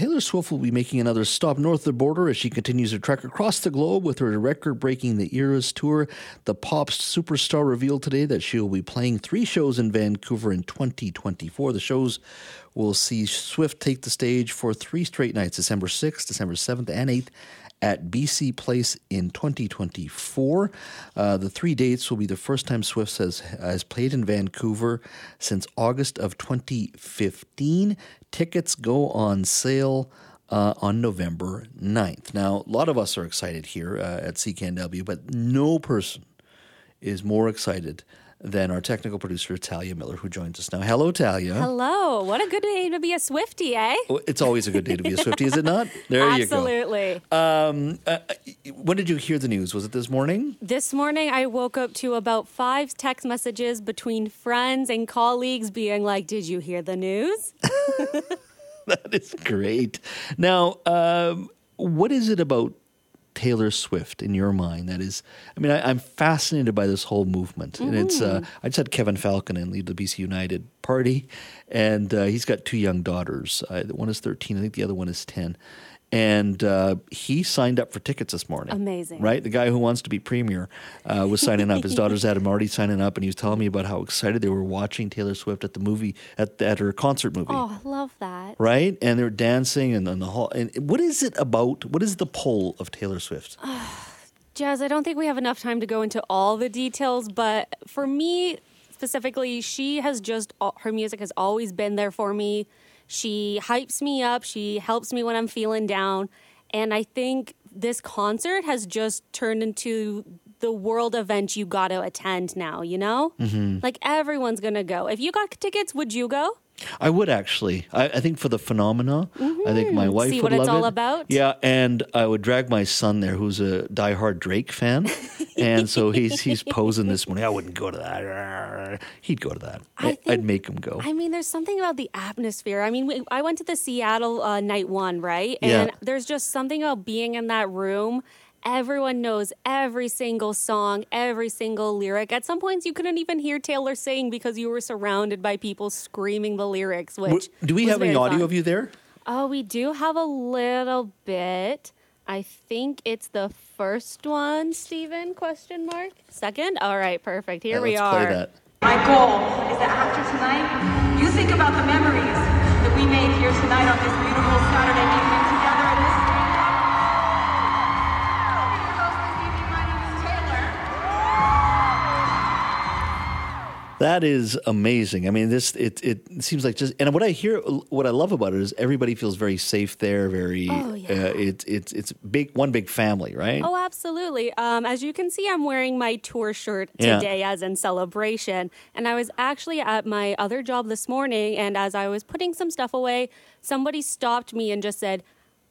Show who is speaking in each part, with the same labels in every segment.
Speaker 1: Taylor Swift will be making another stop north of the border as she continues her trek across the globe with her record breaking The Eras tour. The pop superstar revealed today that she will be playing three shows in Vancouver in 2024. The shows will see Swift take the stage for three straight nights December 6th, December 7th, and 8th at BC Place in 2024. Uh, the three dates will be the first time Swift has, has played in Vancouver since August of 2015. Tickets go on sale. Uh, on November 9th. Now, a lot of us are excited here uh, at CKNW, but no person is more excited than our technical producer, Talia Miller, who joins us now. Hello, Talia.
Speaker 2: Hello. What a good day to be a Swiftie, eh?
Speaker 1: It's always a good day to be a Swiftie, is it not? There
Speaker 2: Absolutely.
Speaker 1: you go. Um, uh, when did you hear the news? Was it this morning?
Speaker 2: This morning, I woke up to about five text messages between friends and colleagues being like, Did you hear the news?
Speaker 1: That is great. Now, um, what is it about Taylor Swift in your mind that is? I mean, I, I'm fascinated by this whole movement, and it's. Uh, I just had Kevin Falcon and lead the BC United party, and uh, he's got two young daughters. Uh, one is 13, I think the other one is 10. And uh, he signed up for tickets this morning.
Speaker 2: Amazing.
Speaker 1: right? The guy who wants to be premier uh, was signing up. His daughters had him already signing up, and he was telling me about how excited they were watching Taylor Swift at the movie at, at her concert movie
Speaker 2: Oh, I love that.
Speaker 1: right? And they're dancing and then the whole. And what is it about? What is the pull of Taylor Swift?
Speaker 2: Jas, I don't think we have enough time to go into all the details, but for me specifically, she has just, her music has always been there for me. She hypes me up, she helps me when I'm feeling down. And I think this concert has just turned into the world event you got to attend now, you know? Mm-hmm. Like everyone's going to go. If you got tickets, would you go?
Speaker 1: I would actually. I, I think for the phenomena, I think my wife
Speaker 2: Mm-hmm. See
Speaker 1: would
Speaker 2: what it's
Speaker 1: love
Speaker 2: all
Speaker 1: it.
Speaker 2: about?
Speaker 1: Yeah, and I would drag my son there, who's a diehard Drake fan, and so he's he's posing this morning. I wouldn't go to that. He'd go to that.
Speaker 2: I
Speaker 1: I'd make him go.
Speaker 2: I mean, there's something about the atmosphere. I mean, we, I went to the Seattle uh, night one, right?
Speaker 1: Yeah.
Speaker 2: And there's just something about being in that room. Everyone knows every single song, every single lyric. At some points, you couldn't even hear Taylor sing because you were surrounded by people screaming the lyrics. Which
Speaker 1: Do we have any audio
Speaker 2: fun.
Speaker 1: of you there?
Speaker 2: Oh, we do have a little bit. I think it's the first one, Stephen? Question mark. Second. All right, perfect. Here
Speaker 1: Yeah,
Speaker 2: we
Speaker 1: let's
Speaker 2: are.
Speaker 1: Play that.
Speaker 3: My goal is that after tonight, you think about the memories that we made here tonight on this beautiful Saturday evening
Speaker 1: That is amazing. I mean, this it it seems like just and what I hear, what I love about it is everybody feels very safe there. Very,
Speaker 2: Oh, yeah.
Speaker 1: uh, it's it's it's big one big family, right?
Speaker 2: Oh, absolutely. Um, as you can see, I'm wearing my tour shirt
Speaker 1: Yeah.
Speaker 2: today as in celebration. And I was actually at my other job this morning, and as I was putting some stuff away, somebody stopped me and just said,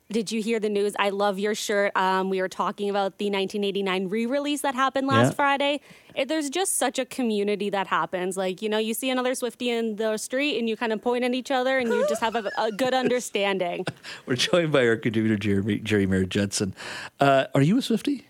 Speaker 2: did you hear the news? I love your shirt. Um, we were talking about the 1989 re-release that happened last
Speaker 1: Yeah.
Speaker 2: Friday. It, there's just such a community that happens. Like you know, you see another Swiftie in the street, and you kind of point at each other, and you just have a, a good understanding.
Speaker 1: We're joined by our contributor Jeremy Geri Mayer-Judson. Uh, are you a Swiftie?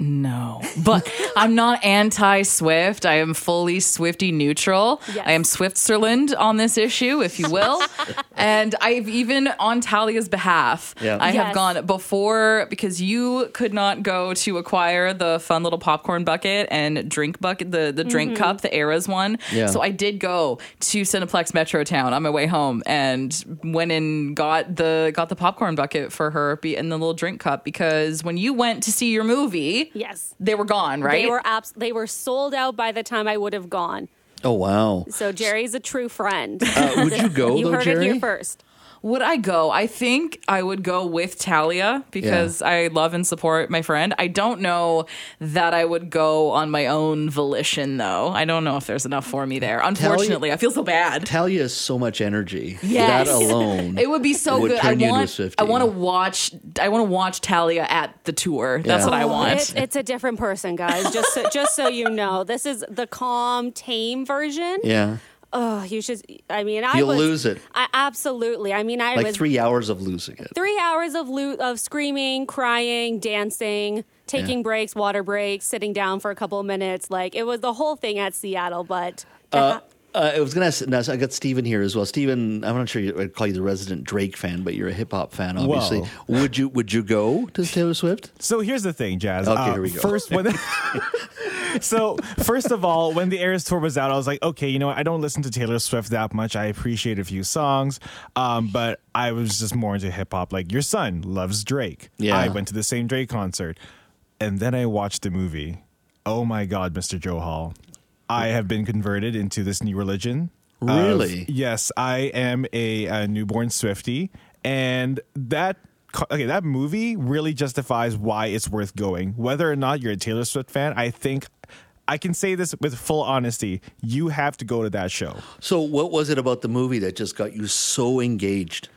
Speaker 4: No, but I'm not anti Swift. I am fully Swiftie neutral.
Speaker 2: Yes.
Speaker 4: I am Switzerland on this issue, if you will. and I've even on Talia's behalf,
Speaker 1: Yeah.
Speaker 4: I have gone before because you could not go to acquire the fun little popcorn bucket and drink bucket, the, the drink
Speaker 2: Mm-hmm.
Speaker 4: cup, the Eras one.
Speaker 1: Yeah.
Speaker 4: So I did go to Cineplex Metrotown on my way home and went and got the got the popcorn bucket for her be in the little drink cup because when you went to see your movie,
Speaker 2: Yes.
Speaker 4: they were gone, right?
Speaker 2: They were abs- they were sold out by the time I would have gone.
Speaker 1: Oh wow!
Speaker 2: So Geri's a true friend.
Speaker 1: Uh, would you go
Speaker 2: you
Speaker 1: though,
Speaker 2: heard
Speaker 1: Jerry?
Speaker 2: it here first.
Speaker 4: Would I go? I think I would go with Talia because I love and support my friend. I don't know that I would go on my own volition, though. I don't know if there's enough for me there. Unfortunately, I feel so bad.
Speaker 1: Talia has so much energy.
Speaker 4: Yes.
Speaker 1: That alone.
Speaker 4: It would be so
Speaker 1: Would
Speaker 4: good. I
Speaker 1: turn you into a
Speaker 4: want.
Speaker 1: Swiftie.
Speaker 4: I want to watch. I want to watch Talia at the tour. That's
Speaker 1: Yeah.
Speaker 4: what I
Speaker 1: Oh,
Speaker 4: want.
Speaker 2: It, it's a different person, guys. Just so, just so you know, this is the calm, tame version.
Speaker 1: yeah,
Speaker 2: Oh, you should. I mean, I
Speaker 1: You'll
Speaker 2: was,
Speaker 1: lose it.
Speaker 2: I, absolutely. I mean, I
Speaker 1: like
Speaker 2: was
Speaker 1: three hours of losing it.
Speaker 2: three hours of lo- of screaming, crying, dancing, taking
Speaker 1: Yeah.
Speaker 2: breaks, water breaks, sitting down for a couple of minutes. Like it was the whole thing at Seattle. But to
Speaker 1: Uh,
Speaker 2: ha-
Speaker 1: Uh, I was going to ask. No, so I got Steven here as well. Steven, I'm not sure you- I'd call you the resident Drake fan, but you're a hip hop fan, obviously.
Speaker 5: Well.
Speaker 1: Would you Would you go to Taylor Swift?
Speaker 5: So here's the thing, Jas. Uh,
Speaker 1: Okay, here we go.
Speaker 5: First, when so first of all, when the Eras tour was out, I was like, okay, you know what? I don't listen to Taylor Swift that much. I appreciate a few songs, um, but I was just more into hip hop. Like your son loves Drake.
Speaker 1: Yeah.
Speaker 5: I went to the same Drake concert, and then I watched the movie. Oh my God, Mr. Johal, I have been converted into this new religion. of-
Speaker 1: Really?
Speaker 5: yes, I am a, a newborn Swiftie, and that okay, that movie really justifies why it's worth going. Whether or not you're a Taylor Swift fan, I think I can say this with full honesty: you have to go to that show.
Speaker 1: So, what was it about the movie that just got you so engaged?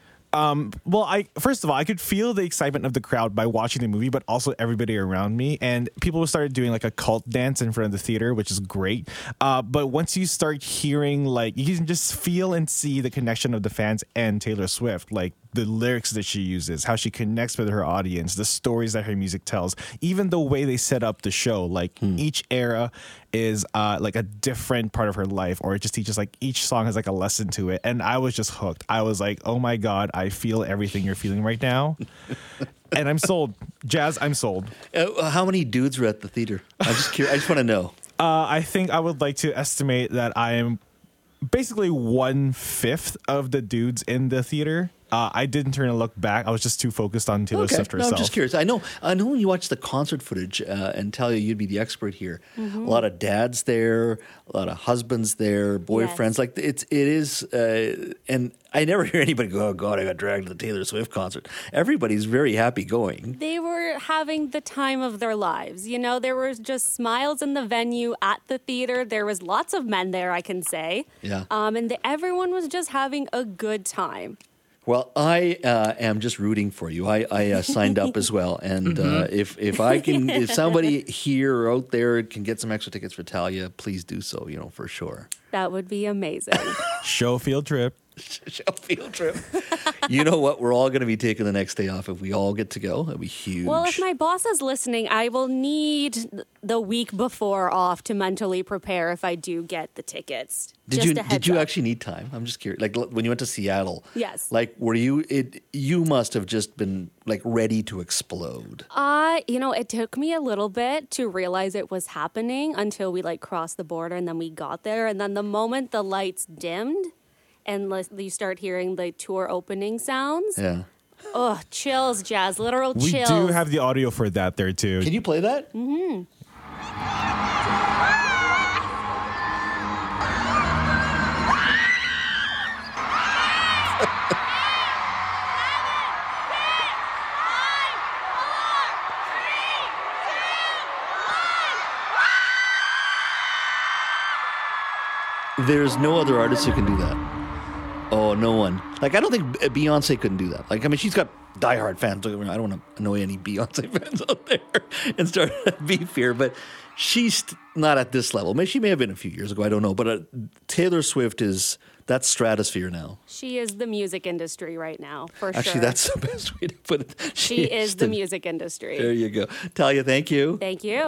Speaker 5: Well, I first of all, I could feel the excitement of the crowd by watching the movie, but also everybody around me, and people started doing like a cult dance in front of the theater, which is great. Uh, but once you start hearing, like, you can just feel and see the connection of the fans and Taylor Swift, like the lyrics that she uses, how she connects with her audience, the stories that her music tells, even the way they set up the show. Like each era is uh, like a different part of her life, or it just teaches like each song has like a lesson to it. And I was just hooked. I was like, oh my god, I feel everything you're feeling right now, and I'm sold. Jas, I'm sold.
Speaker 1: Uh, how many dudes were at the theater? I'm just curious. I just want to know.
Speaker 5: Uh, I think I would like to estimate that I am basically one fifth of the dudes in the theater. Uh, I didn't turn and look back. I was just too focused on Taylor
Speaker 1: Okay,
Speaker 5: Swift
Speaker 1: no,
Speaker 5: herself.
Speaker 1: I'm just curious. I know, I know when you watch the concert footage, uh, and Talia, you'd be the expert here.
Speaker 2: Mm-hmm.
Speaker 1: A lot of dads there, a lot of husbands there, boyfriends.
Speaker 2: Yes.
Speaker 1: Like it's, it is, uh, and I never hear anybody go, "Oh God, I got dragged to the Taylor Swift concert." Everybody's very happy going.
Speaker 2: They were having the time of their lives. You know, there was just smiles in the venue at the theater. There was lots of men there, I can say.
Speaker 1: Yeah.
Speaker 2: Um, and the, everyone was just having a good time.
Speaker 1: Well, I uh, am just rooting for you. I, I uh, signed up as well, and uh,
Speaker 5: Mm-hmm.
Speaker 1: if if I can, if somebody here or out there can get some extra tickets for Talia, please do so. You know for sure.
Speaker 2: That would be amazing.
Speaker 5: Show field trip.
Speaker 1: Show field trip. you know what? We're all going to be taking the next day off if we all get to go. It'll be huge.
Speaker 2: well, if my boss is listening, I will need the week before off to mentally prepare if I do get the tickets.
Speaker 1: did you did you
Speaker 2: up.
Speaker 1: actually need time? I'm just curious. Like when you went to Seattle.
Speaker 2: Yes.
Speaker 1: Like were you? It you must have just been like ready to explode.
Speaker 2: Uh, you know, it took me a little bit to realize it was happening until we like crossed the border and then we got there. And then the moment the lights dimmed and you start hearing the tour opening sounds,
Speaker 1: Yeah.
Speaker 2: oh, chills, Jas, literal
Speaker 5: We
Speaker 2: chills.
Speaker 5: do have the audio for that there too.
Speaker 1: Can you play that? Mm-hmm. There's no other artist who can do that. Oh, no one. Like I don't think Beyonce couldn't do that. Like I mean, she's got diehard fans. Don't get me wrong, I don't want to annoy any Beyonce fans out there and start beef here, but she's not at this level. Maybe she may have been a few years ago. I don't know. But uh, Taylor Swift is that's stratosphere now.
Speaker 2: she is the music industry right now, for
Speaker 1: Actually,
Speaker 2: sure.
Speaker 1: Actually, that's the best way to put it.
Speaker 2: she is the music industry.
Speaker 1: There you go, Talia. Thank you.
Speaker 2: Thank you.